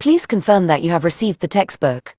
Please confirm that you have received the textbook.